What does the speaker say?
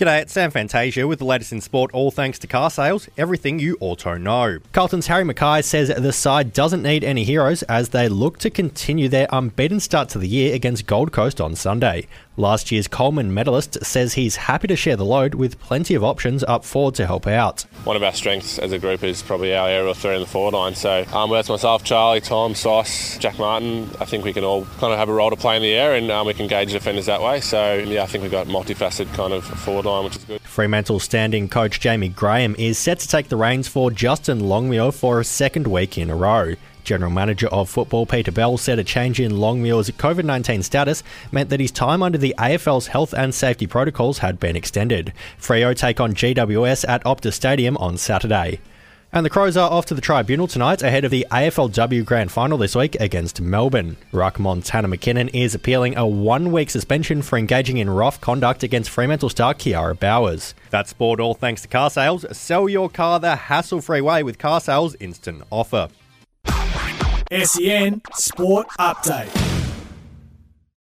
G'day, it's Sam Fantasia with the latest in sport, all thanks to car sales, everything you auto know. Carlton's Harry McKay says the side doesn't need any heroes as they look to continue their unbeaten start to the year against Gold Coast on Sunday. Last year's Coleman medalist says he's happy to share the load with plenty of options up forward to help out. One of our strengths as a group is probably our aerial threat in the forward line. So um, whether it's myself, Charlie, Tom, Sauce, Jack Martin, I think we can all kind of have a role to play in the air and um, we can engage defenders that way. So yeah, I think we've got multifaceted kind of forward line, which is good. Fremantle standing coach Jaymie Graham is set to take the reins for Justin Longmuir for a second week in a row. General Manager of Football Peter Bell said a change in Longmuir's COVID 19 status meant that his time under the AFL's health and safety protocols had been extended. Freo take on GWS at Optus Stadium on Saturday. And the Crows are off to the tribunal tonight ahead of the AFLW Grand Final this week against Melbourne. Ruck Montana McKinnon is appealing a one week suspension for engaging in rough conduct against Fremantle star Kiara Bowers. That's sport all thanks to car sales. Sell your car the hassle free way with car sales instant offer. SEN Sport Update.